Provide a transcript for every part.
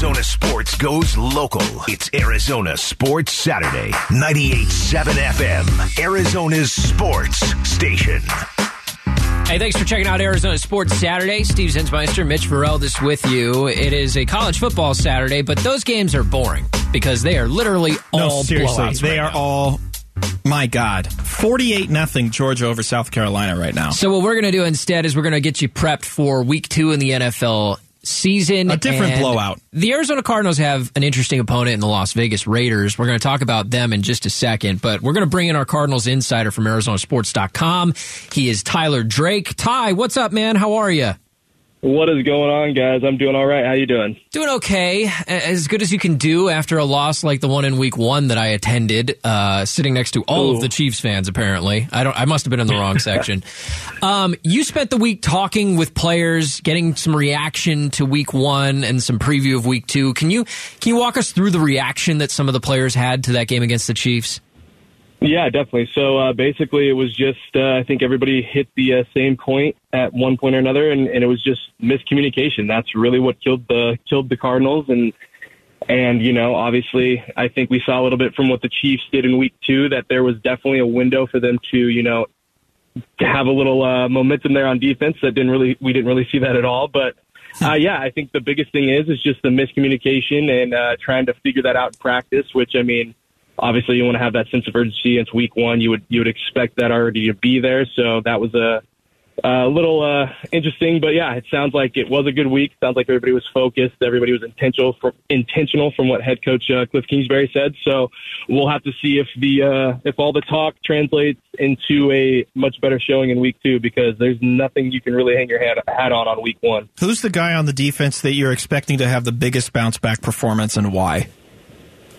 Arizona sports goes local. It's Arizona Sports Saturday, 98.7 FM, Arizona's sports station. Hey, thanks for checking out Arizona Sports Saturday. Steve Zinsmeister, Mitch Vareldis with you. It is a college football Saturday, but those games are boring because they are literally all no, seriously, blowouts they right are now. all. My God, forty-eight nothing Georgia over South Carolina right now. So what we're going to do instead is we're going to get you prepped for Week Two in the NFL season. A different blowout. The Arizona Cardinals have an interesting opponent in the Las Vegas Raiders. We're going to talk about them in just a second, but we're going to bring in our Cardinals insider from ArizonaSports.com. He is Tyler Drake. Ty, what's up, man? How are you? What is going on, guys? I'm doing all right. How you doing? Doing okay, as good as you can do after a loss like the one in Week One that I attended, uh, sitting next to all of the Chiefs fans. Apparently, I don't. I must have been in the wrong section. Um, you spent the week talking with players, getting some reaction to Week One and some preview of Week Two. Can you can you walk us through the reaction that some of the players had to that game against the Chiefs? Yeah, definitely. So uh, basically, it was just uh, I think everybody hit the uh, same point at one point or another, and, and it was just miscommunication. That's really what killed the killed the Cardinals, and and you know, obviously, I think we saw a little bit from what the Chiefs did in Week Two that there was definitely a window for them to you know to have a little uh, momentum there on defense. That didn't really we didn't really see that at all, but. Uh, yeah, I think the biggest thing is is just the miscommunication and uh, trying to figure that out in practice. Which I mean, obviously you want to have that sense of urgency. It's week one. You would you would expect that already to be there. So that was a, a little uh, interesting. But yeah, it sounds like it was a good week. Sounds like everybody was focused. Everybody was intentional for, intentional from what head coach uh, Cliff Kingsbury said. So we'll have to see if the uh, if all the talk translates into a much better showing in week two because there's nothing you can really hang your hat, hat on on week one. Who's the guy on the defense that you're expecting to have the biggest bounce back performance, and why?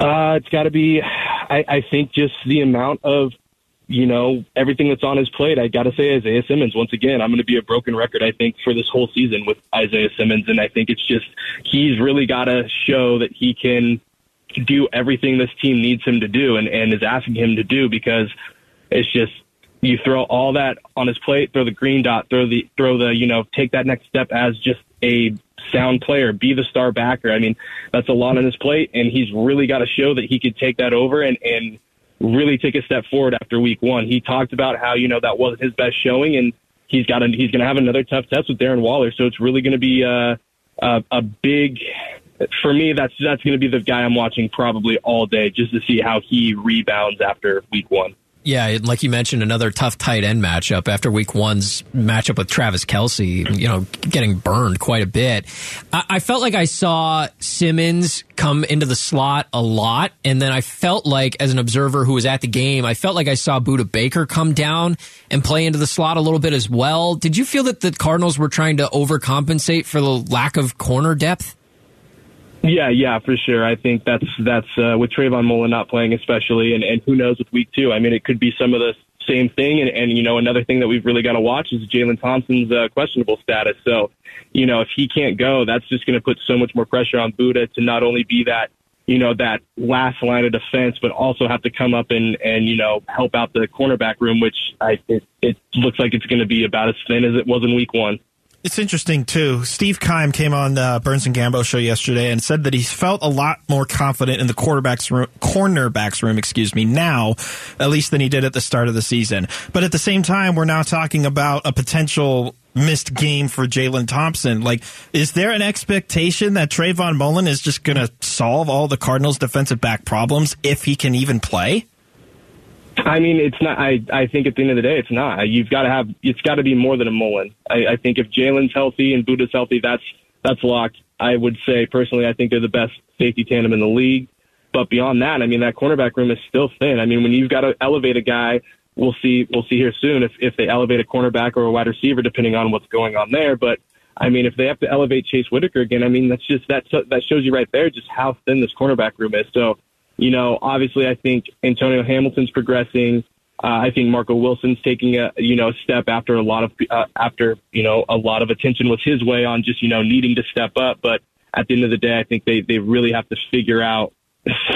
Uh, it's got to be, I, I think, just the amount of, you know, everything that's on his plate. I got to say, Isaiah Simmons. Once again, I'm going to be a broken record. I think for this whole season with Isaiah Simmons, and I think it's just he's really got to show that he can do everything this team needs him to do and, and is asking him to do because it's just you throw all that on his plate, throw the green dot, throw the throw the you know take that next step as just a sound player, be the star backer. I mean, that's a lot on his plate, and he's really got to show that he could take that over and and really take a step forward after week one. He talked about how you know that wasn't his best showing, and he's got a, he's going to have another tough test with Darren Waller, so it's really going to be uh, a a big. For me, that's that's going to be the guy I'm watching probably all day, just to see how he rebounds after week one. Yeah, like you mentioned, another tough tight end matchup after week one's matchup with Travis Kelce, you know, getting burned quite a bit. I, I felt like I saw Simmons come into the slot a lot, and then I felt like, as an observer who was at the game, I felt like I saw Budda Baker come down and play into the slot a little bit as well. Did you feel that the Cardinals were trying to overcompensate for the lack of corner depth? Yeah, yeah, for sure. I think that's that's uh, with Trayvon Mullen not playing, especially, and, and who knows with week two. I mean, it could be some of the same thing, and, and you know, another thing that we've really got to watch is Jalen Thompson's uh, questionable status. So, you know, if he can't go, that's just going to put so much more pressure on Budda to not only be that you know that last line of defense, but also have to come up and and you know help out the cornerback room, which I it, it looks like it's going to be about as thin as it was in week one. It's interesting too. Steve Keim came on the Burns and Gambo show yesterday and said that he's felt a lot more confident in the quarterbacks room, cornerbacks room, excuse me, now at least than he did at the start of the season. But at the same time, we're now talking about a potential missed game for Jalen Thompson. Like, is there an expectation that Trayvon Mullen is just going to solve all the Cardinals' defensive back problems if he can even play? I mean, it's not. I I think at the end of the day, it's not. You've got to have. It's got to be more than a Mullen. I, I think if Jalen's healthy and Budda's healthy, that's that's locked. I would say personally, I think they're the best safety tandem in the league. But beyond that, I mean, that cornerback room is still thin. I mean, when you've got to elevate a guy, we'll see. We'll see here soon if if they elevate a cornerback or a wide receiver, depending on what's going on there. But I mean, if they have to elevate Chase Whitaker again, I mean, that's just that that shows you right there just how thin this cornerback room is. So you know, obviously, I think Antonio Hamilton's progressing. Uh, I think Marco Wilson's taking a you know step after a lot of uh, after you know a lot of attention was his way on just you know needing to step up. But at the end of the day, I think they they really have to figure out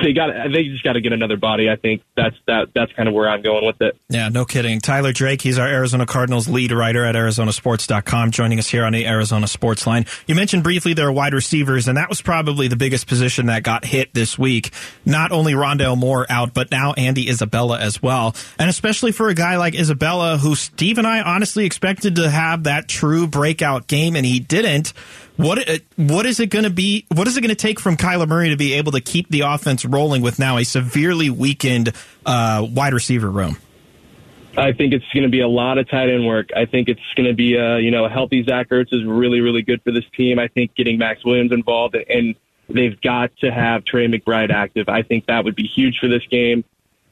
they got they just got to get another body. I think that's that that's kind of where I'm going with it. Yeah, no kidding. Tyler Drake, he's our Arizona Cardinals lead writer at ArizonaSports.com, joining us here on the Arizona Sports Line. You mentioned briefly their wide receivers, and that was probably the biggest position that got hit this week. Not only Rondale Moore out, but now Andy Isabella as well, and especially for a guy like Isabella, who Steve and I honestly expected to have that true breakout game, and he didn't. What uh, what is it going to be? What is it going to take from Kyler Murray to be able to keep the offense rolling with now a severely weakened uh, wide receiver room? I think it's going to be a lot of tight end work. I think it's going to be a you know a healthy Zach Ertz is really really good for this team. I think getting Maxx Williams involved and they've got to have Trey McBride active. I think that would be huge for this game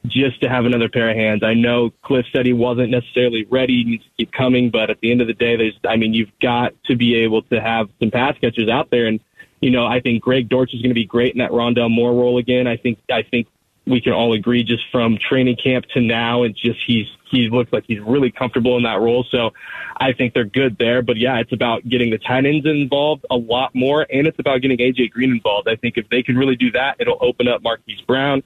just to have another pair of hands. I know Cliff said he wasn't necessarily ready, he needs to keep coming, but at the end of the day, there's, I mean, you've got to be able to have some pass catchers out there. And, you know, I think Greg Dortch is going to be great in that Rondale Moore role again. I think, I think we can all agree just from training camp to now, and just he's, he looks like he's really comfortable in that role. So I think they're good there. But yeah, it's about getting the tight ends involved a lot more, and it's about getting AJ Green involved. I think if they can really do that, it'll open up Marquise Brown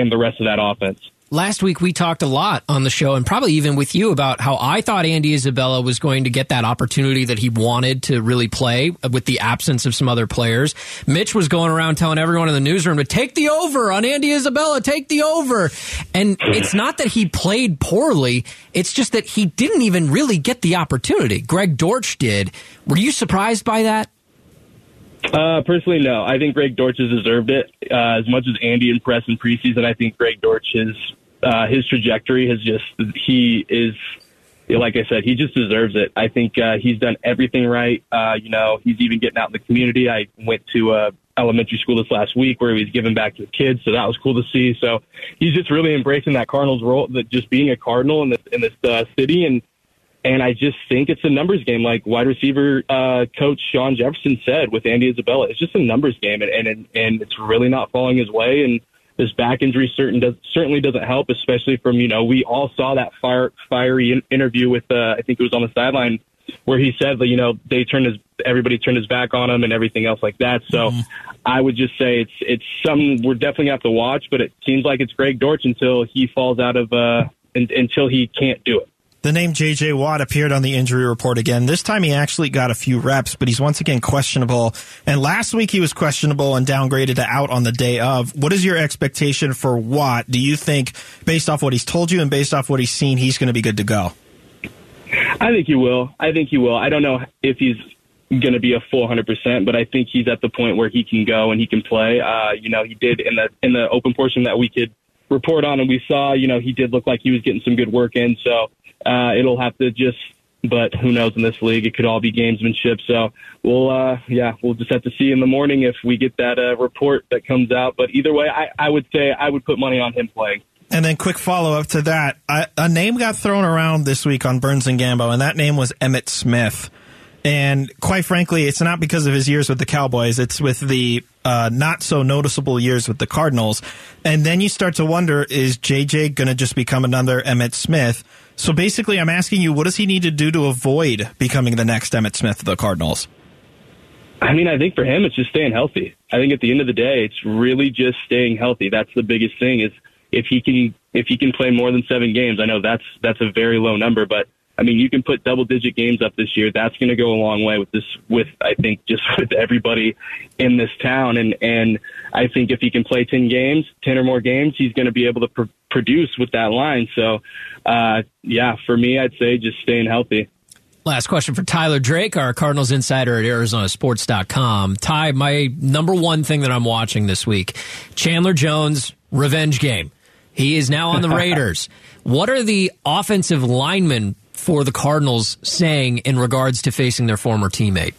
and the rest of that offense. Last week we talked a lot on the show and probably even with you about how I thought Andy Isabella was going to get that opportunity that he wanted to really play with the absence of some other players. Mitch was going around telling everyone in the newsroom to take the over on Andy Isabella, take the over. And it's not that he played poorly, it's just that he didn't even really get the opportunity. Greg Dortch did. Were you surprised by that? Uh, personally, no. I think Greg Dortch has deserved it. Uh, as much as Andy impressed in preseason, I think Greg Dortch has uh, his trajectory has just he is like I said, he just deserves it. I think uh, he's done everything right. Uh, you know, he's even getting out in the community. I went to a elementary school this last week where he was giving back to the kids, so that was cool to see. So he's just really embracing that Cardinals role, that just being a Cardinal in this in this uh, city, and and I just think it's a numbers game, like wide receiver uh, coach Shawn Jefferson said with Andy Isabella. It's just a numbers game, and and and it's really not falling his way. And this back injury certain does, certainly doesn't help, especially from you know we all saw that fire, fiery in, interview with uh, I think it was on the sideline where he said that you know they turned his everybody turned his back on him and everything else like that. So mm-hmm. I would just say it's it's something we're definitely gonna have to watch, but it seems like it's Greg Dortch until he falls out of uh, in, until he can't do it. The name J.J. Watt appeared on the injury report again. This time he actually got a few reps, but he's once again questionable. And last week he was questionable and downgraded to out on the day of. What is your expectation for Watt? Do you think, based off what he's told you and based off what he's seen, he's going to be good to go? I think he will. I think he will. I don't know if he's going to be a full 100%, but I think he's at the point where he can go and he can play. Uh, you know, he did in the in the open portion that we could report on and we saw, you know, he did look like he was getting some good work in. So uh, it'll have to just, but who knows in this league? It could all be gamesmanship. So we'll, uh, yeah, we'll just have to see in the morning if we get that uh, report that comes out. But either way, I, I would say I would put money on him playing. And then, quick follow up to that, I, a name got thrown around this week on Burns and Gambo, and that name was Emmitt Smith. And quite frankly, it's not because of his years with the Cowboys. It's with the uh, not so noticeable years with the Cardinals. And then you start to wonder, is JJ going to just become another Emmitt Smith? So basically, I'm asking you, what does he need to do to avoid becoming the next Emmitt Smith of the Cardinals? I mean, I think for him, it's just staying healthy. I think at the end of the day, it's really just staying healthy. That's the biggest thing. Is if he can if he can play more than seven games. I know that's that's a very low number, but I mean, you can put double digit games up this year. That's going to go a long way with this, with, I think, just with everybody in this town. And, and I think if he can play 10 games, 10 or more games, he's going to be able to pr- produce with that line. So, uh, yeah, for me, I'd say just staying healthy. Last question for Tyler Drake, our Cardinals insider at ArizonaSports.com. Ty, my number one thing that I'm watching this week Chandler Jones, revenge game. He is now on the Raiders. what are the offensive linemen for the Cardinals saying in regards to facing their former teammate?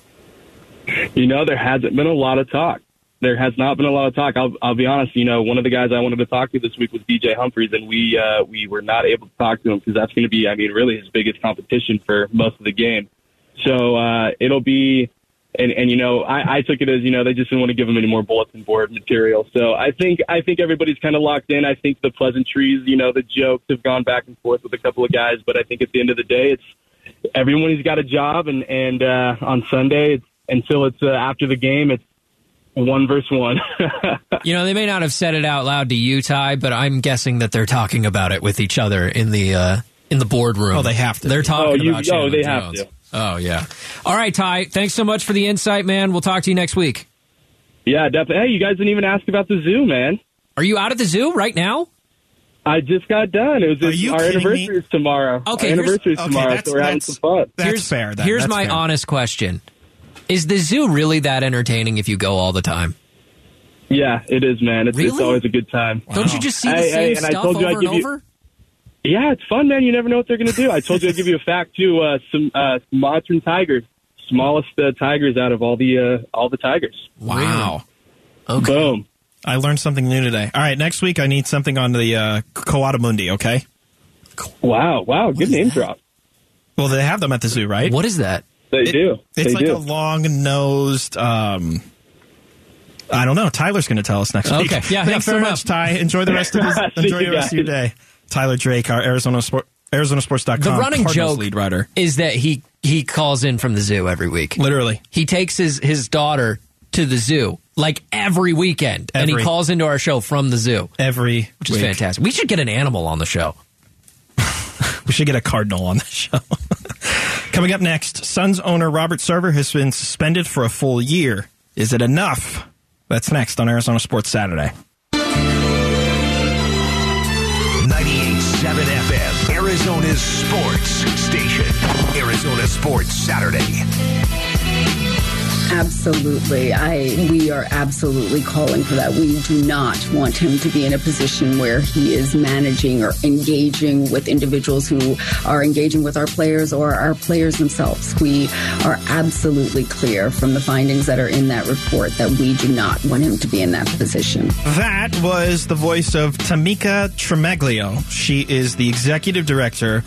You know, there hasn't been a lot of talk. There has not been a lot of talk. I'll, I'll be honest. You know, one of the guys I wanted to talk to this week was DJ Humphries, and we uh, we were not able to talk to him because that's going to be, I mean, really his biggest competition for most of the game. So uh, it'll be and and you know I, I took it as you know they just didn't want to give him any more bulletin board material. So I think I think everybody's kind of locked in. I think the pleasantries, you know, the jokes have gone back and forth with a couple of guys, but I think at the end of the day, it's everyone's got a job, and and uh, on Sunday, it's, until it's uh, after the game, it's one versus one. you know, they may not have said it out loud to you, Ty, but I'm guessing that they're talking about it with each other in the uh, in the boardroom. Oh, they have to. They're talking Oh, you- about oh, Chandler they have Jones. to. Oh yeah. All right, Ty. Thanks so much for the insight, man. We'll talk to you next week. yeah, definitely. Hey, you guys didn't even ask about the zoo, man. Are you out at the zoo right now? I just got done. It was Are you our kidding me? anniversary is tomorrow. Okay, our here's- anniversary is okay, tomorrow, that's- so we're having some fun. That's here's, fair. Then. Here's That's my fair. honest question: Is the zoo really that entertaining if you go all the time? Yeah, it is, man. It's, it's always a good time. Don't you just see the Hey, same hey, and I stuff told you I'd over and give you- over? Yeah, it's fun, man. You never know what they're going to do. I told you I'd give you a fact too. Uh, some uh, Sumatran tigers, smallest uh, tigers out of all the uh, all the tigers. Wow. Okay. Boom. I learned something new today. All right, next week I need something on the uh, Coatimundi, okay? Wow, wow, good name drop. Well, they have them at the zoo, right? What is that? They It- do. It's they like do. a long-nosed. Um, I don't know. Tyler's going to tell us next week. Okay. Yeah, Thanks so fair much, Ty. Enjoy the rest of his, enjoy you the rest of your day. Tyler Drake, our Arizona Sport, ArizonaSports.com The running Cardinals joke lead writer. is that he he calls in from the zoo every week. Literally. He takes his his daughter to the zoo like every weekend, and he calls into our show from the zoo, Every which is week. fantastic. We should get an animal on the show. We should get a Cardinal on the show. Coming up next, Suns owner Robert Sarver has been suspended for a full year. Is it enough? That's next on Arizona Sports Saturday. 98.7 FM, Arizona's sports station. Arizona Sports Saturday. Absolutely. I we are absolutely calling for that. We do not want him to be in a position where he is managing or engaging with individuals who are engaging with our players or our players themselves. We are absolutely clear from the findings that are in that report that we do not want him to be in that position. That was the voice of Tamika Tremaglio. She is the executive director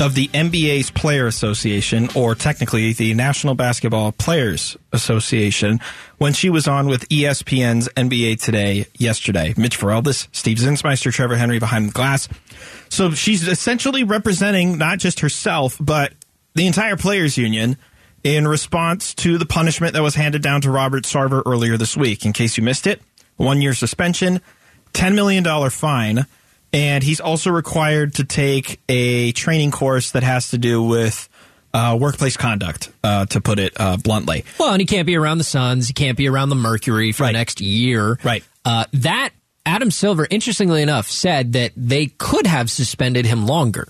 of the NBA's Player Association, or technically the National Basketball Players Association, when she was on with ESPN's NBA Today yesterday. Mitch Vareldis, Steve Zinsmeister, Trevor Henry behind the glass. So she's essentially representing not just herself, but the entire Players Union in response to the punishment that was handed down to Robert Sarver earlier this week. In case you missed it, one year suspension, $10 million fine, and he's also required to take a training course that has to do with uh, workplace conduct, uh, to put it uh, bluntly. Well, and he can't be around the Suns. He can't be around the Mercury for Right. the next year. Right. Uh, that Adam Silver, interestingly enough, said that they could have suspended him longer,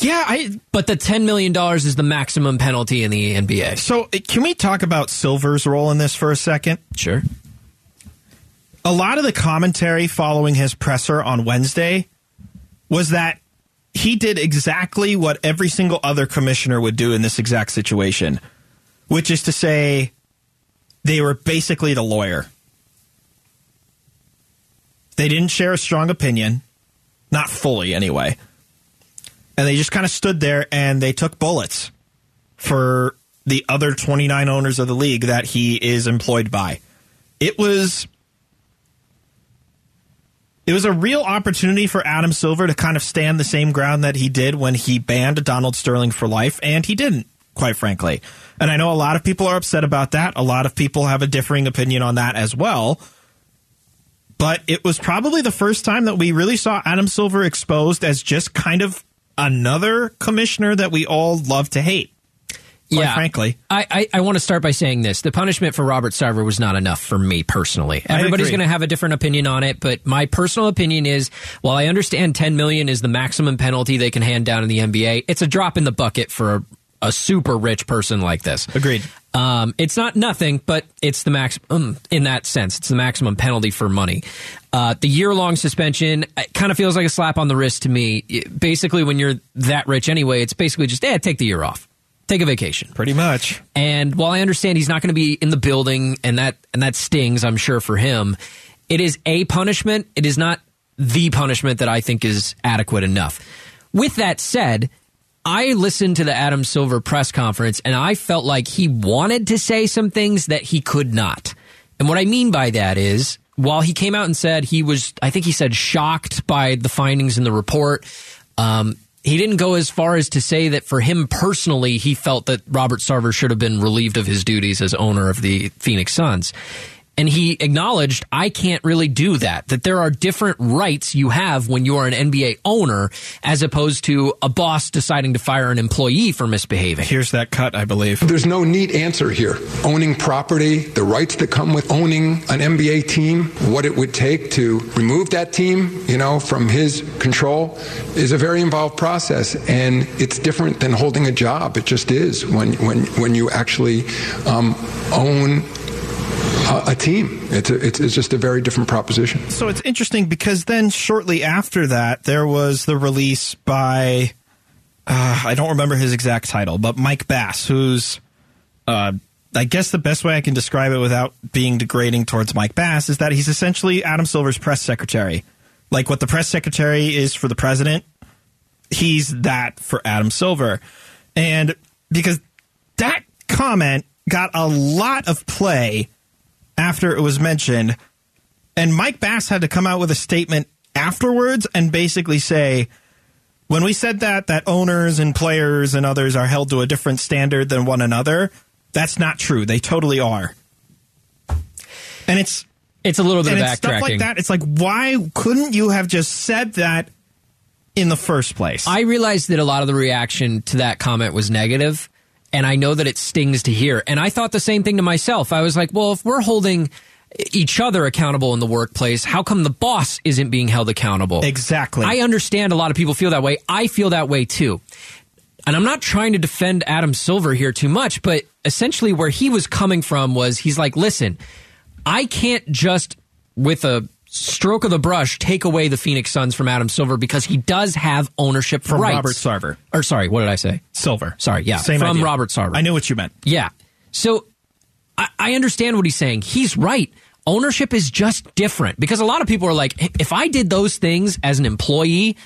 Yeah, I. but the ten million dollars is the maximum penalty in the NBA. So can we talk about Silver's role in this for a second? Sure. A lot of the commentary following his presser on Wednesday was that he did exactly what every single other commissioner would do in this exact situation, which is to say they were basically the lawyer. They didn't share a strong opinion, not fully anyway. And they just kind of stood there and they took bullets for the other 29 owners of the league that he is employed by. It was it was a real opportunity for Adam Silver to kind of stand the same ground that he did when he banned Donald Sterling for life, and he didn't, quite frankly. And I know a lot of people are upset about that. A lot of people have a differing opinion on that as well. But it was probably the first time that we really saw Adam Silver exposed as just kind of another commissioner that we all love to hate. Quite frankly. I, I, I want to start by saying this. The punishment for Robert Sarver was not enough for me personally. Everybody's going to have a different opinion on it, but my personal opinion is while I understand 10 million is the maximum penalty they can hand down in the NBA, it's a drop in the bucket for a, a super rich person like this. Agreed. Um, it's not nothing, but it's the maximum in that sense. It's the maximum penalty for money. Uh, the year long suspension kind of feels like a slap on the wrist to me. It- basically, when you're that rich anyway, it's basically just, eh, take the year off, take a vacation. Pretty much. And while I understand he's not going to be in the building, and that and that stings, I'm sure for him, it is a punishment. It is not the punishment that I think is adequate enough. With that said, I listened to the Adam Silver press conference, and I felt like he wanted to say some things that he could not. And what I mean by that is, while he came out and said he was, I think he said shocked by the findings in the report. Um, he didn't go as far as to say that for him personally, he felt that Robert Sarver should have been relieved of his duties as owner of the Phoenix Suns. And he acknowledged, I can't really do that, that there are different rights you have when you are an NBA owner as opposed to a boss deciding to fire an employee for misbehaving. Here's that cut, I believe. There's no neat answer here. Owning property, the rights that come with owning an NBA team, what it would take to remove that team, you know, from his control is a very involved process. And it's different than holding a job. It just is when, when, when you actually um, own a, team. It's, a, it's, it's just a very different proposition. So it's interesting because then shortly after that, there was the release by, uh, I don't remember his exact title, but Mike Bass, who's, uh, I guess the best way I can describe it without being degrading towards Mike Bass is that he's essentially Adam Silver's press secretary. Like what the press secretary is for the president, he's that for Adam Silver. And because that comment got a lot of play after it was mentioned, and Mike Bass had to come out with a statement afterwards and basically say, when we said that that owners and players and others are held to a different standard than one another, that's not true. They totally are. And it's It's a little bit and of it's stuff like that. It's like why couldn't you have just said that in the first place? I realized that a lot of the reaction to that comment was negative, and I know that it stings to hear. And I thought the same thing to myself. I was like, well, if we're holding each other accountable in the workplace, how come the boss isn't being held accountable? Exactly. I understand a lot of people feel that way. I feel that way too. And I'm not trying to defend Adam Silver here too much, but essentially where he was coming from was he's like, listen, I can't just with a stroke of the brush take away the Phoenix Suns from Adam Silver because he does have ownership From rights. Robert Sarver. Or sorry, what did I say? Silver. Sorry, yeah, Same from idea. Robert Sarver. I knew what you meant. Yeah. So I, I understand what he's saying. He's right. Ownership is just different because a lot of people are like, if I did those things as an employee,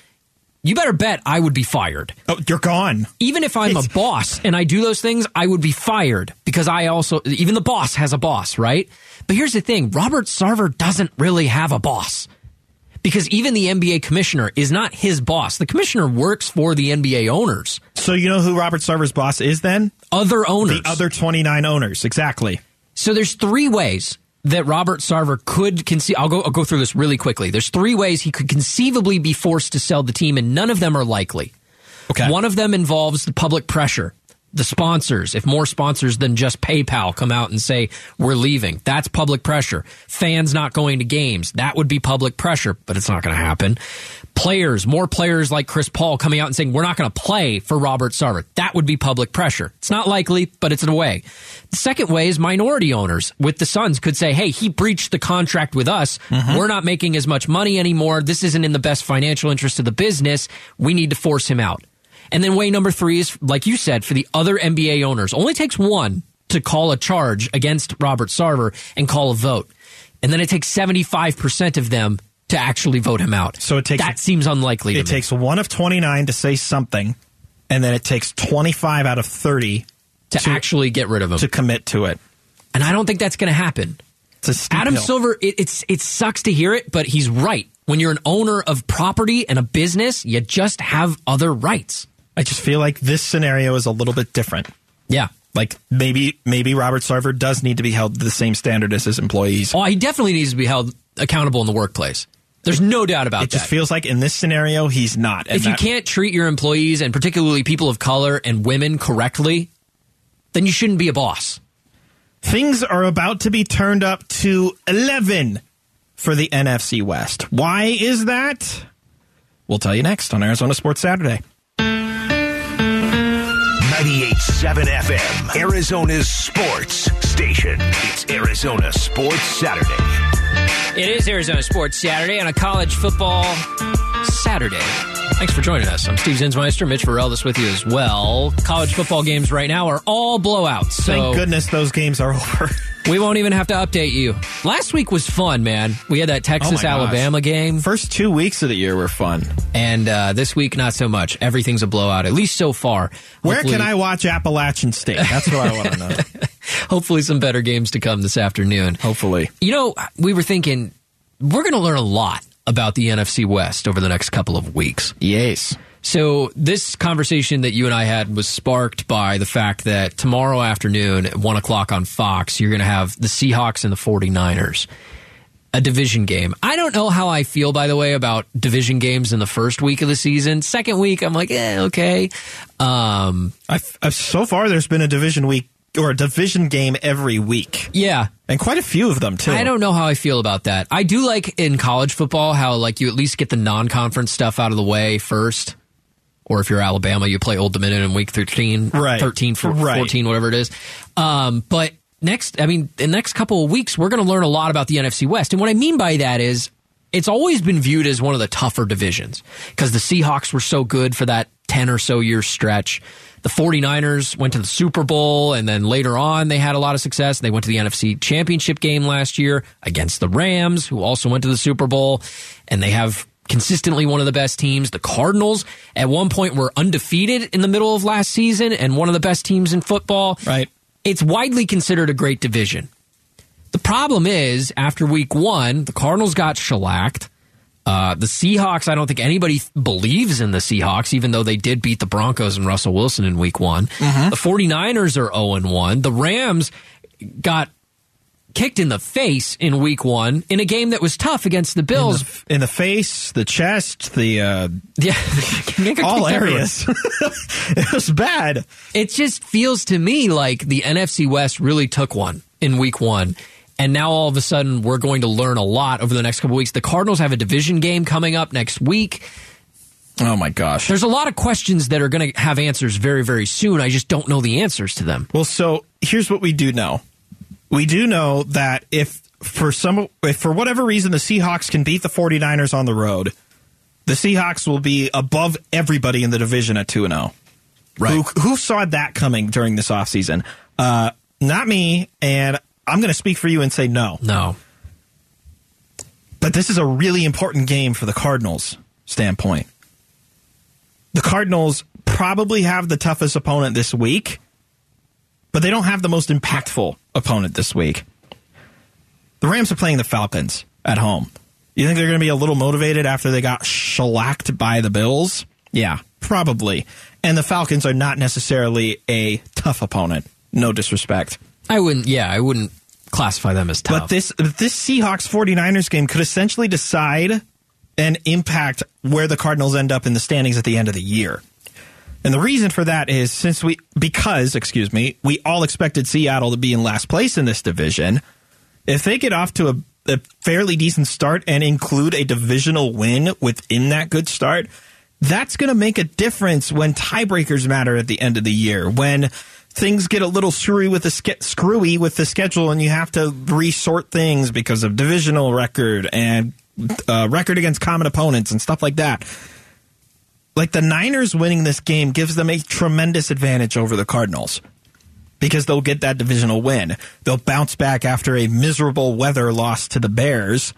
you better bet I would be fired. Oh, you're gone. Even if I'm a boss and I do those things, I would be fired because I also, even the boss has a boss, right? But here's the thing Robert Sarver doesn't really have a boss because even the NBA commissioner is not his boss. The commissioner works for the NBA owners, So you know who Robert Sarver's boss is then? other owners. The other 29 owners. Exactly. So there's three ways that Robert Sarver could conceive. I'll go. I'll go through this really quickly. There's three ways he could conceivably be forced to sell the team, and none of them are likely. Okay. One of them involves the public pressure. The sponsors, if more sponsors than just PayPal come out and say we're leaving, that's public pressure. Fans not going to games, that would be public pressure, but it's not going to happen. Players, more players like Chris Paul coming out and saying we're not going to play for Robert Sarver, that would be public pressure. It's not likely, but it's in a way. The second way is minority owners with the Suns could say, hey, he breached the contract with us. Mm-hmm. We're not making as much money anymore. This isn't in the best financial interest of the business. We need to force him out. And then way number three is, like you said, for the other NBA owners. Only takes one to call a charge against Robert Sarver and call a vote. And then it takes 75% of them to actually vote him out. So it takes- That seems unlikely to It takes one of 29 to say something, and then it takes 25 out of 30 to, to- actually get rid of him. to commit to it. and I don't think that's going to happen. It's a Adam hill. Silver, it, it's it sucks to hear it, but he's right. When you're an owner of property and a business, you just have other rights. I just feel like this scenario is a little bit different. Yeah. Like maybe maybe Robert Sarver does need to be held to the same standard as his employees. Oh, he definitely needs to be held accountable in the workplace. There's no doubt about It that. just feels like in this scenario he's not. If you can't treat your employees and particularly people of color and women correctly, then you shouldn't be a boss. things are about to be turned up to 11 for the NFC West. Why is that? We'll tell you next on Arizona Sports Saturday. 98.7 FM, Arizona's sports station. It's Arizona Sports Saturday. It is Arizona Sports Saturday on a college football Saturday. Thanks for joining us. I'm Steve Zinsmeister. Mitch Vareldis with you as well. College football games right now are all blowouts. So Thank goodness those games are over. We won't even have to update you. Last week was fun, man. We had that Texas Oh. Alabama game, First two weeks of the year were fun. and uh, this week not so much. Everything's a blowout, at least so far. Where Hopefully- can I watch Appalachian State? That's what I want to know. Hopefully, some better games to come this afternoon. Hopefully. You know, we were thinking we're going to learn a lot about the NFC West over the next couple of weeks. Yes. So this conversation that you and I had was sparked by the fact that tomorrow afternoon at one o'clock on Fox, you're going to have the Seahawks and the 49ers. A division game. I don't know how I feel, by the way, about division games in the first week of the season. Second week, I'm like, eh, okay. Um, I've, I've, so far, there's been a division week or a division game every week. Yeah. And quite a few of them, too. I don't know how I feel about that. I do like in college football how, like, you at least get the non conference stuff out of the way first or if you're Alabama, you play Old Dominion in week 13, right. 13, 14, right. whatever it is. Um, but next, I mean, the next couple of weeks, we're going to learn a lot about the NFC West. And what I mean by that is it's always been viewed as one of the tougher divisions because the Seahawks were so good for that 10 or so year stretch. The 49ers went to the Super Bowl and then later on they had a lot of success. They went to the NFC Championship game last year against the Rams, who also went to the Super Bowl. And they have consistently one of the best teams. The Cardinals at one point were undefeated in the middle of last season and one of the best teams in football. Right. It's widely considered a great division. The problem is, after week one, the Cardinals got shellacked. Uh, the Seahawks, I don't think anybody believes in the Seahawks, even though they did beat the Broncos and Russell Wilson in week one. Mm-hmm. The 49ers are 0 1. The Rams got kicked in the face in week one in a game that was tough against the Bills. In the, in the face, the chest, the uh, yeah, all areas. it was bad. It just feels to me like the NFC West really took one in week one. And now all of a sudden, we're going to learn a lot over the next couple weeks. The Cardinals have a division game coming up next week. Oh my gosh. There's a lot of questions that are going to have answers very, very soon. I just don't know the answers to them. Well, so here's what we do know we do know that if for some if for whatever reason the Seahawks can beat the 49ers on the road, the Seahawks will be above everybody in the division at 2 and 0. Right. Who, who saw that coming during this offseason? Uh not me and I'm going to speak for you and say no. No. But this is a really important game for the Cardinals standpoint. The Cardinals probably have the toughest opponent this week but they don't have the most impactful opponent this week. The Rams are playing the Falcons at home. You think they're going to be a little motivated after they got shellacked by the Bills? Yeah, probably. And the Falcons are not necessarily a tough opponent. No disrespect. I wouldn't, yeah, I wouldn't classify them as tough. But this, this Seahawks 49ers game could essentially decide and impact where the Cardinals end up in the standings at the end of the year. And the reason for that is since we, because, excuse me, we all expected Seattle to be in last place in this division. If they get off to a, a fairly decent start and include a divisional win within that good start, that's going to make a difference when tiebreakers matter at the end of the year. When things get a little screwy with the ske- screwy with the schedule, and you have to resort things because of divisional record and uh, record against common opponents and stuff like that like the Niners winning this game gives them a tremendous advantage over the Cardinals because they'll get that divisional win. They'll bounce back after a miserable weather loss to the Bears.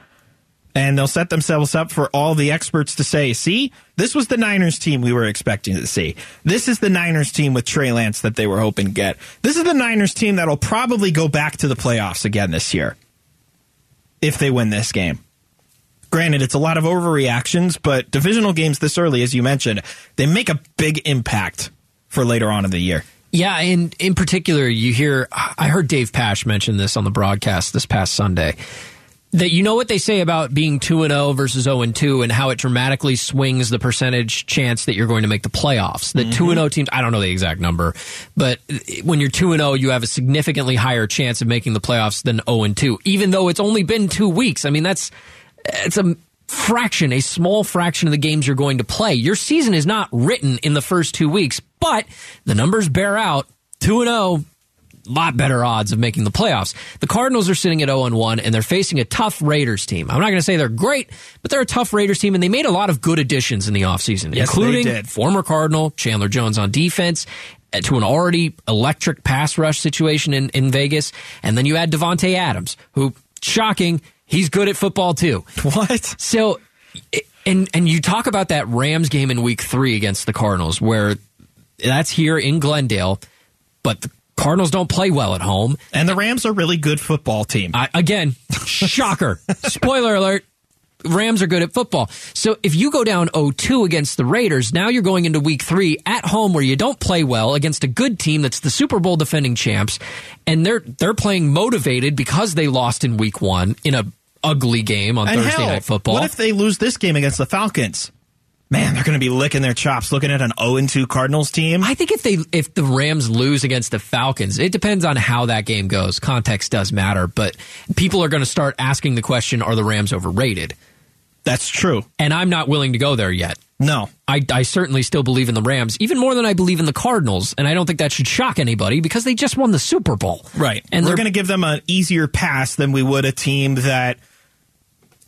And they'll set themselves up for all the experts to say, see, this was the Niners team we were expecting to see. This is the Niners team with Trey Lance that they were hoping to get. This is the Niners team that'll probably go back to the playoffs again this year if they win this game. Granted, it's a lot of overreactions, but divisional games this early, as you mentioned, they make a big impact for later on in the year. Yeah, and in particular, you hear, I heard Dave Pasch mention this on the broadcast this past Sunday. That you know what they say about being 2 and 0 versus 0 and 2 and how it dramatically swings the percentage chance that you're going to make the playoffs. That mm-hmm. 2 and 0 teams, I don't know the exact number, but when you're 2 and 0, you have a significantly higher chance of making the playoffs than 0 and 2, even though it's only been 2 weeks. I mean, that's it's a fraction, a small fraction of the games you're going to play. Your season is not written in the first two weeks, but the numbers bear out 2 and 0 lot better odds of making the playoffs. The Cardinals are sitting at 0 and 1 and they're facing a tough Raiders team. I'm not going to say they're great, but they're a tough Raiders team and they made a lot of good additions in the offseason, yes, including former Cardinal Chandler Jones on defense uh, to an already electric pass rush situation in, in Vegas. And then you add Davante Adams, who shocking, He's good at football too. What? So, and and you talk about that Rams game in Week Three against the Cardinals, where that's here in Glendale, but the Cardinals don't play well at home, and the Rams are a really good football team. I, again, shocker! Spoiler alert: Rams are good at football. So if you go down 0-2 against the Raiders, now you're going into week three at home where you don't play well against a good team that's the Super Bowl defending champs, and they're they're playing motivated because they lost in week one in a ugly game on And Thursday hell, night football. What if they lose this game against the Falcons? Man, they're going to be licking their chops looking at an 0 2 Cardinals team. I think if they if the Rams lose against the Falcons, it depends on how that game goes. Context does matter, but people are going to start asking the question: Are the Rams overrated? That's true. And I'm not willing to go there yet. No. I, I certainly still believe in the Rams, even more than I believe in the Cardinals, and I don't think that should shock anybody because they just won the Super Bowl. Right. And we're going to give them an easier pass than we would a team that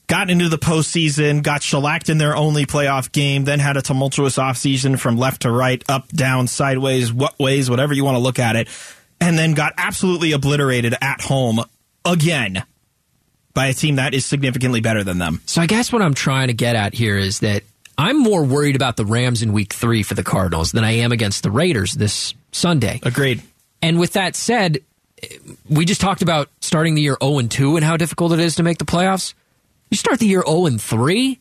got into the postseason, got shellacked in their only playoff game, then had a tumultuous offseason from left to right, up, down, sideways, what ways, whatever you want to look at it, and then got absolutely obliterated at home again by a team that is significantly better than them. So I guess what I'm trying to get at here is that I'm more worried about the Rams in week three for the Cardinals than I am against the Raiders this Sunday. Agreed. And with that said, we just talked about starting the year 0 and 2 and how difficult it is to make the playoffs. You start the year 0 and 3,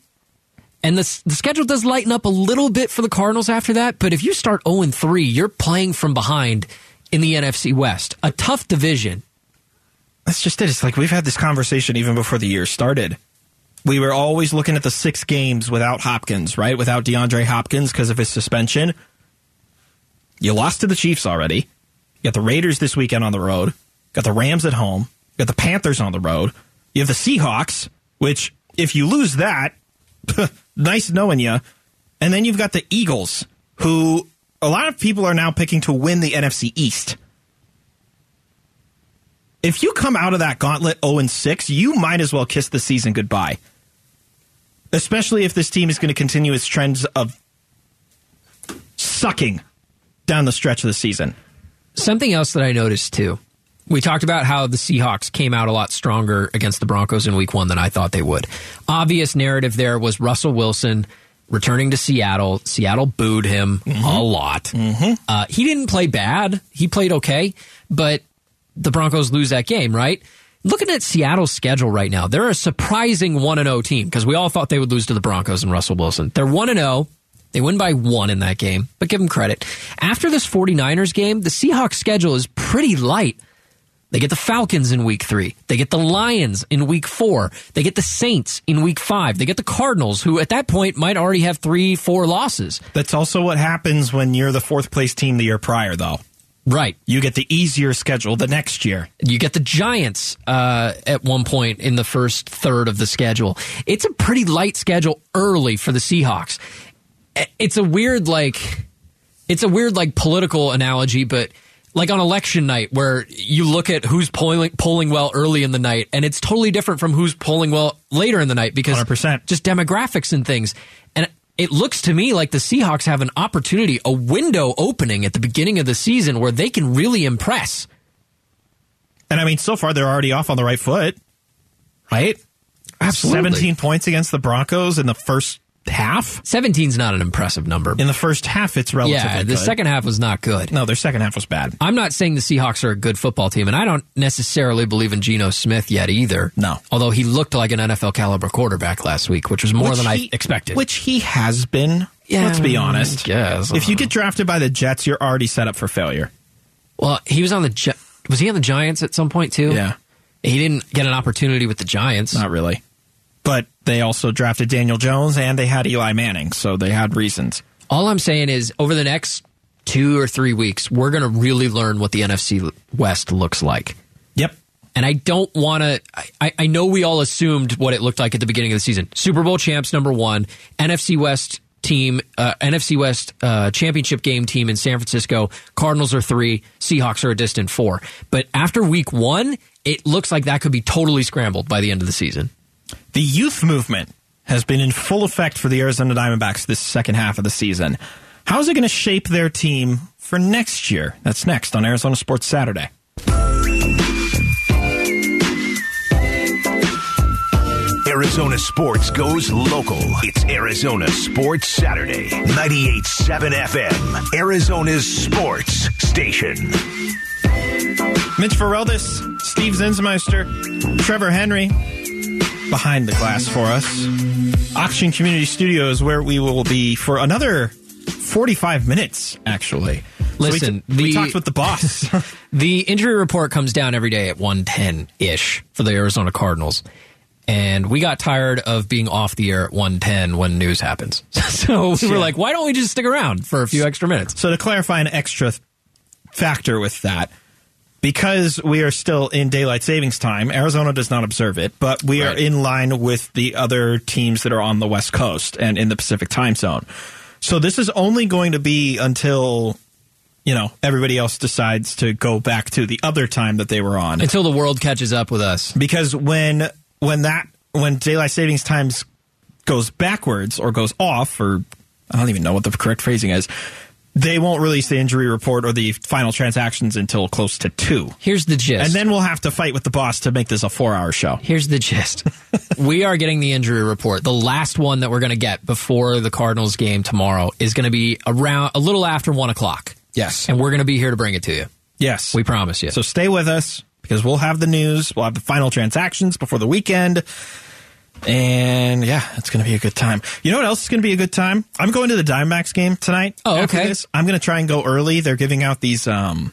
and the, the schedule does lighten up a little bit for the Cardinals after that. But if you start 0 and 3, you're playing from behind in the NFC West, a tough division. That's just it. It's like we've had this conversation even before the year started. We were always looking at the six games without Hopkins, right? Without DeAndre Hopkins because of his suspension. You lost to the Chiefs already. You got the Raiders this weekend on the road. Got the Rams at home. Got the Panthers on the road. You have the Seahawks, which if you lose that, nice knowing you. And then you've got the Eagles, who a lot of people are now picking to win the NFC East if you come out of that gauntlet 0 and 6, you might as well kiss the season goodbye. Especially if this team is going to continue its trends of sucking down the stretch of the season. Something else that I noticed too. We talked about how the Seahawks came out a lot stronger against the Broncos in week one than I thought they would. Obvious narrative there was Russell Wilson returning to Seattle. Seattle booed him a lot. Uh, he didn't play bad. He played okay, but the Broncos lose that game, right? Looking at Seattle's schedule right now, they're a surprising 1 0 team because we all thought they would lose to the Broncos and Russell Wilson. They're 1 0. They win by one in that game, but give them credit. After this 49ers game, the Seahawks schedule is pretty light. They get the Falcons in week three. They get the Lions in week four. They get the Saints in week five. They get the Cardinals, who at that point might already have three, four losses. That's also what happens when you're the fourth place team the year prior, though. Right. You get the easier schedule the next year. You get the Giants uh, at one point in the first third of the schedule. It's a pretty light schedule early for the Seahawks. It's a weird like it's a weird like political analogy, but like on election night where you look at who's polling polling well early in the night and it's totally different from who's polling well later in the night because 100%. just demographics and things. And it looks to me like the Seahawks have an opportunity, a window opening at the beginning of the season where they can really impress. And I mean, so far they're already off on the right foot, right? Absolutely. 17 points against the Broncos in the first half. 17's not an impressive number. In the first half, it's relatively yeah, the good. second half was not good. No, their second half was bad. I'm not saying the Seahawks are a good football team, and I don't necessarily believe in Geno Smith yet either. No. Although he looked like an NFL caliber quarterback last week, which was more Which than I expected. Which he has been. Yeah, let's be honest. Yes. If you get drafted by the Jets, you're already set up for failure. well, he was on the Gi- was he on the Giants at some point too? Yeah. He didn't get an opportunity with the Giants. Not really. But they also drafted Daniel Jones and they had Eli Manning, so they had reasons. All I'm saying is over the next two or three weeks, we're going to really learn what the NFC West looks like. Yep. And I don't want to. I, I know we all assumed what it looked like at the beginning of the season. Super Bowl champs, number one. NFC West team, uh, NFC West uh, championship game team in San Francisco. Cardinals are three. Seahawks are a distant four. But after week one, it looks like that could be totally scrambled by the end of the season. The youth movement has been in full effect for the Arizona Diamondbacks this second half of the season. How is it going to shape their team for next year? That's next on Arizona Sports Saturday. Arizona sports goes local. It's Arizona Sports Saturday. 98.7 FM. Arizona's sports station. Mitch Vareldis, Steve Zinsmeister, Trevor Henry. Behind the glass for us. Auction Community Studios, where we will be for another 45 minutes, actually. So we Listen, t- we, talked with the boss. The injury report comes down every day at 110 ish for the Arizona Cardinals. And we got tired of being off the air at 110 when news happens. so we were Yeah. like, why don't we just stick around for a few extra minutes? so to clarify an extra factor with that, because we are still in daylight savings time, Arizona does not observe it, but we are in line with the other teams that are on the West Coast and in the Pacific time zone. So this is only going to be until you know everybody else decides to go back to the other time that they were on. Until the world catches up with us. because when when that when daylight savings times goes backwards or goes off or I don't even know what the correct phrasing is, they won't release the injury report or the final transactions until close to two. Here's the gist. And then we'll have to fight with the boss to make this a four hour show. Here's the gist. we are getting the injury report. The last one that we're going to get before the Cardinals game tomorrow is going to be around a little after one o'clock. Yes. And we're going to be here to bring it to you. Yes. We promise you. So stay with us because we'll have the news. We'll have the final transactions before the weekend. And yeah, it's going to be a good time. You know what else is going to be a good time? I'm going to the Diamondbacks game tonight. Oh, okay. this. I'm going to try and go early. They're giving out these um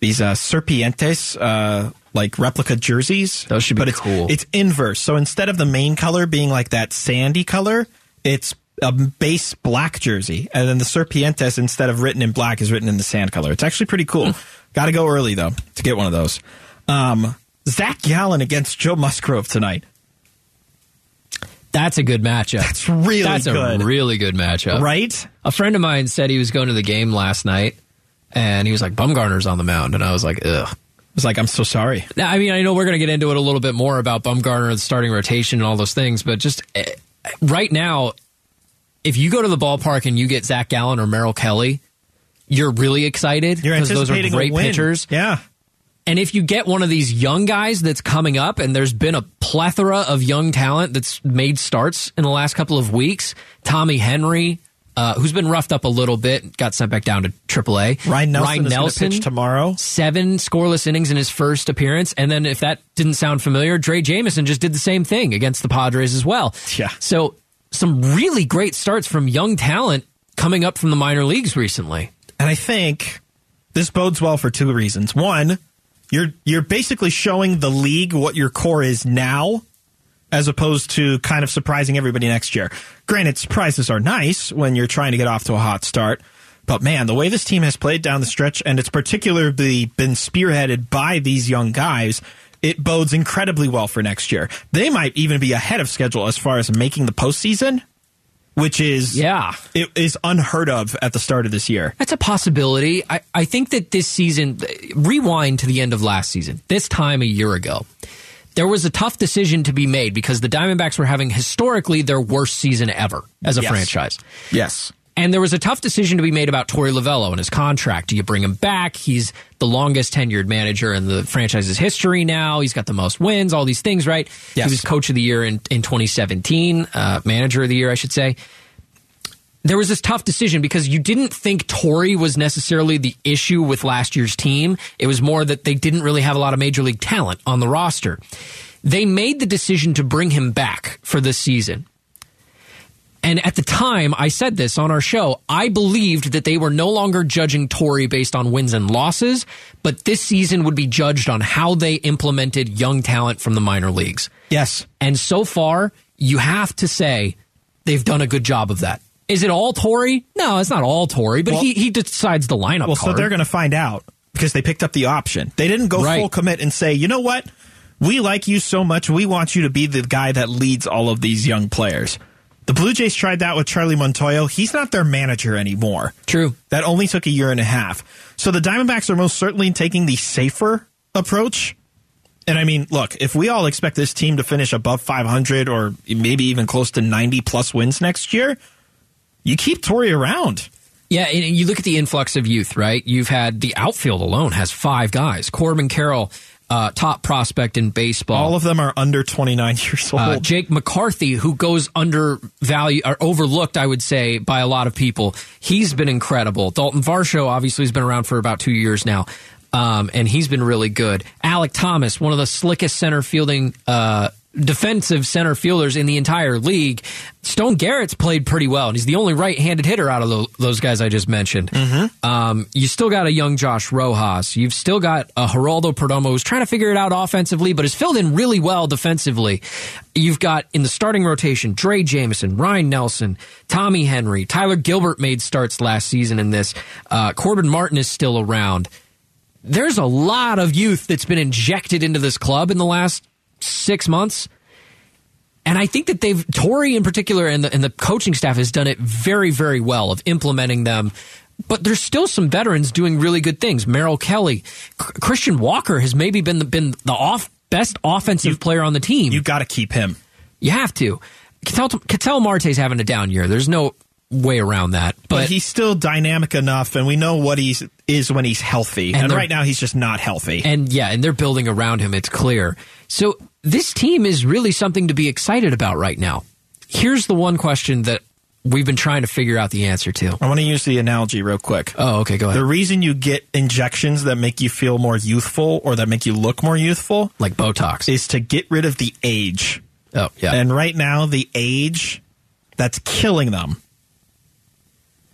these uh serpientes uh like replica jerseys. Those should be but it's, cool. It's inverse. So instead of the main color being like that sandy color, it's a base black jersey, and then the serpientes instead of written in black is written in the sand color. It's actually pretty cool. Got to go early though to get one of those. Um, Zach Gallen against Joe Musgrove tonight. That's a good matchup. That's really That's good. a really good matchup. Right? A friend of mine said he was going to the game last night, and he was like, "Bumgarner's on the mound," and I was like, "Ugh." I was like, I'm so sorry. Now, I mean, I know we're going to get into it a little bit more about Bumgarner, the starting rotation, and all those things, but just eh, right now, if you go to the ballpark and you get Zach Gallen or Merrill Kelly, you're really excited You're because those are anticipating great win. pitchers. Yeah. And if you get one of these young guys that's coming up, and there's been a plethora of young talent that's made starts in the last couple of weeks, Tommy Henry, uh, who's been roughed up a little bit, got sent back down to AAA. Ryne Nelson Ryne Nelson, pitch tomorrow. seven scoreless innings in his first appearance. And then, if that didn't sound familiar, Drey Jameson just did the same thing against the Padres as well. Yeah. So, some really great starts from young talent coming up from the minor leagues recently. And I think this bodes well for two reasons. One, you're you're basically showing the league what your core is now as opposed to kind of surprising everybody next year. Granted, surprises are nice when you're trying to get off to a hot start, but man, the way this team has played down the stretch and it's particularly been spearheaded by these young guys, it bodes incredibly well for next year. They might even be ahead of schedule as far as making the postseason, which is Yeah. it is unheard of at the start of this year. That's a possibility. I, I think that this season, rewind to the end of last season, this time a year ago, there was a tough decision to be made because the Diamondbacks were having historically their worst season ever as a Yes. franchise. Yes. And there was a tough decision to be made about Torey Lovullo and his contract. Do you bring him back? He's the longest tenured manager in the franchise's history now. He's got the most wins, all these things, right? Yes. He was coach of the year in, in 2017, uh, manager of the year, I should say. There was this tough decision because you didn't think Torey was necessarily the issue with last year's team. It was more that they didn't really have a lot of major league talent on the roster. They made the decision to bring him back for this season. And at the time, I said this on our show. I believed that they were no longer judging Torey based on wins and losses, but this season would be judged on how they implemented young talent from the minor leagues. Yes. And so far, you have to say they've done a good job of that. Is it all Torey? No, it's not all Torey, but Well- he, he decides the lineup. Well, so card. they're going to find out because they picked up the option. They didn't go Right. full commit and say, you know what? We like you so much. We want you to be the guy that leads all of these young players. The Blue Jays tried that with Charlie Montoyo. He's not their manager anymore. True. That only took a year and a half. So the Diamondbacks are most certainly taking the safer approach. And I mean, look, if we all expect this team to finish above 500 or maybe even close to 90 plus wins next year, you keep Torey around. Yeah, and you look at the influx of youth, right? You've had the outfield alone has five guys. Corbin Carroll, uh, top prospect in baseball. All of them are under 29 years old. Uh, Jake McCarthy, who goes under value or overlooked, I would say, by a lot of people. He's been incredible. Dalton Varsho obviously has been around for about two years now, um, and he's been really good. Alek Thomas, one of the slickest center fielding uh, defensive center fielders in the entire league. Stone Garrett's played pretty well, and he's the only right-handed hitter out of those guys I just mentioned. Mm-hmm. Um, you still got a young Josh Rojas. You've still got a Geraldo Perdomo who's trying to figure it out offensively, but has filled in really well defensively. You've got in the starting rotation Drey Jameson, Ryne Nelson, Tommy Henry, Tyler Gilbert made starts last season in this. Uh, Corbin Martin is still around. There's a lot of youth that's been injected into this club in the last six months. And I think that they've, Torey in particular, and the, and the coaching staff has done it very, very well of implementing them. But there's still some veterans doing really good things. Merrill Kelly, C- Christian Walker has maybe been the, been the off best offensive You- player on the team. You got to keep him. You have to. Ketel, Ketel Marte's having a down year. There's no way around that. But, But, he's still dynamic enough, and we know what he is when he's healthy. And And, right now, he's just not healthy. and yeah, and they're building around him. It's clear. So this team is really something to be excited about right now. Here's the one question that we've been trying to figure out the answer to. I want to use the analogy real quick. Oh, okay, go ahead. The reason you get injections that make you feel more youthful or that make you look more youthful like Botox. is to get rid of the age. oh, yeah. And right now, the age that's killing them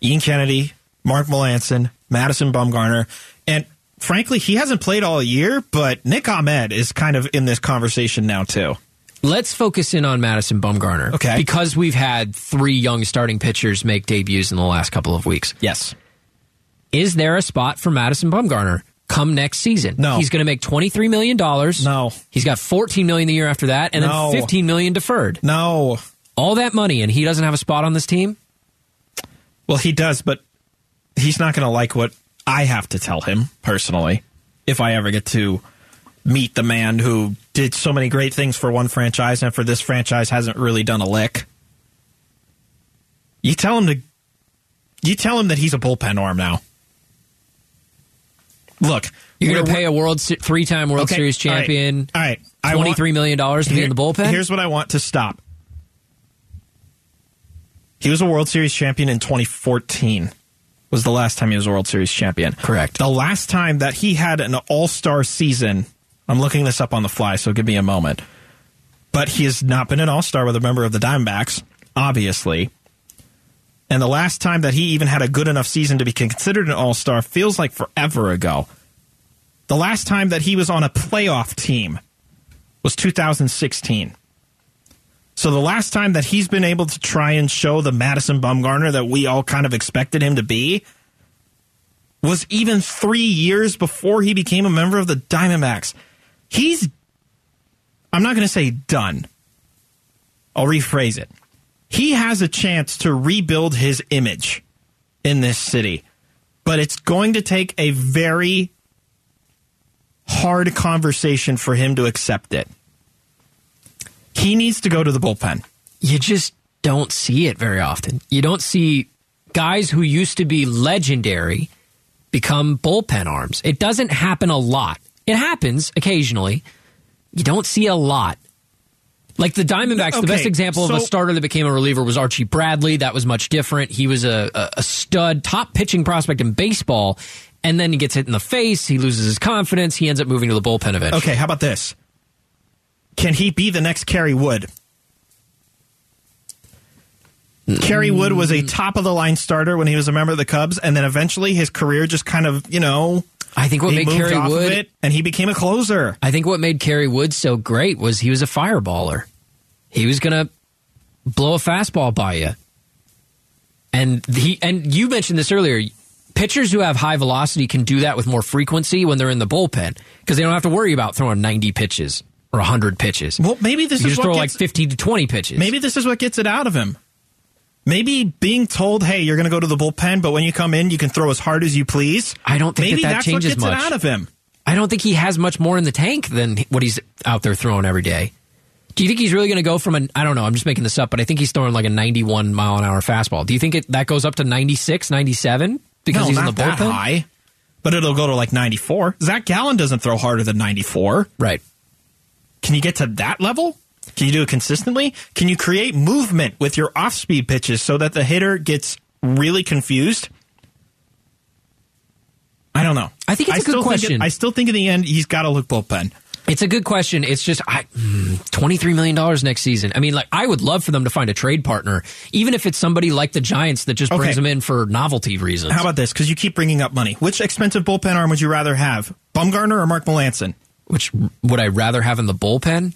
Ian Kennedy, Mark Melancon, Madison Bumgarner, frankly, he hasn't played all year, but Nick Ahmed is kind of in this conversation now, too. Let's focus in on Madison Bumgarner. Okay. Because we've had three young starting pitchers make debuts in the last couple of weeks. Yes. Is there a spot for Madison Bumgarner come next season? No. He's going to make $23 million. No. He's got 14 million the year after that, and No. then 15 million deferred. No. All that money, and he doesn't have a spot on this team? Well, he does, but he's not going to like what I have to tell him personally if I ever get to meet the man who did so many great things for one franchise and for this franchise hasn't really done a lick. You tell him to you tell him that he's a bullpen arm now. Look, You're going to pay a World Se- three-time World okay, Series champion All right, I want- $23 million to be in the bullpen? Here's what I want to stop. He was a World Series champion in 2014. Was the last time he was World Series champion. Correct. The last time that he had an All-Star season, I'm looking this up on the fly, so give me a moment. But he has not been an All-Star with a member of the Diamondbacks, obviously. And the last time that he even had a good enough season to be considered an All-Star feels like forever ago. The last time that he was on a playoff team was 2016. So the last time that he's been able to try and show the Madison Bumgarner that we all kind of expected him to be was even three years before he became a member of the Diamondbacks. He's, I'm not going to say done. I'll rephrase it. He has a chance to rebuild his image in this city, but it's going to take a very hard conversation for him to accept it. He needs to go to the bullpen. you just don't see it very often. You don't see guys who used to be legendary become bullpen arms. It doesn't happen a lot. It happens occasionally. You don't see a lot. Like the Diamondbacks, the best example of a starter that became a reliever was Archie Bradley. That was much different. He was a, a, a stud, top pitching prospect in baseball, and then he gets hit in the face. He loses his confidence. He ends up moving to the bullpen eventually. Okay, how about this? Can he be the next Kerry Wood? Kerry Wood was a mm. top of the line starter when he was a member of the Cubs, and then eventually his career just kind of, you know, I think what he made moved Kerry off Wood of it, and he became a closer. I think what made Kerry Wood so great was he was a fireballer. He was going to blow a fastball by you. And he and you mentioned this earlier. Pitchers who have high velocity can do that with more frequency when they're in the bullpen because they don't have to worry about throwing 90 pitches or 100 pitches. Well, maybe this you is just what throw like gets, 50 to 20 pitches. maybe this is what gets it out of him. Maybe being told, "Hey, you're going to go to the bullpen, but when you come in, you can throw as hard as you please." I don't think maybe that that that's changes what gets much. it out of him. I don't think he has much more in the tank than what he's out there throwing every day. Do you think he's really going to go from an I don't know, I'm just making this up, but I think he's throwing like a 91 mile an hour fastball. Do you think it, that goes up to 96, 97 because no, he's not in the that bullpen? high, but it'll go to like 94. Zach Gallen doesn't throw harder than 94. Right. Can you get to that level? Can you do it consistently? Can you create movement with your off speed pitches so that the hitter gets really confused? I don't know. I think it's a good question. I still think in the end he's got to look bullpen. It's a good question. It's just I, mm, twenty-three million dollars next season. I mean, like I would love for them to find a trade partner, even if it's somebody like the Giants that just brings them in for novelty reasons. How about this? Because you keep bringing up money. Which expensive bullpen arm would you rather have, Bumgarner or Mark Melancon? Which would I rather have in the bullpen?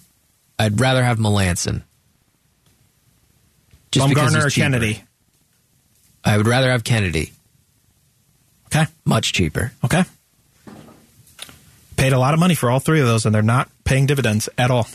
I'd rather have Melancon. Just Bumgarner or cheaper. Kennedy? I would rather have Kennedy. Okay. Much cheaper. Okay. Paid a lot of money for all three of those, and they're not paying dividends at all.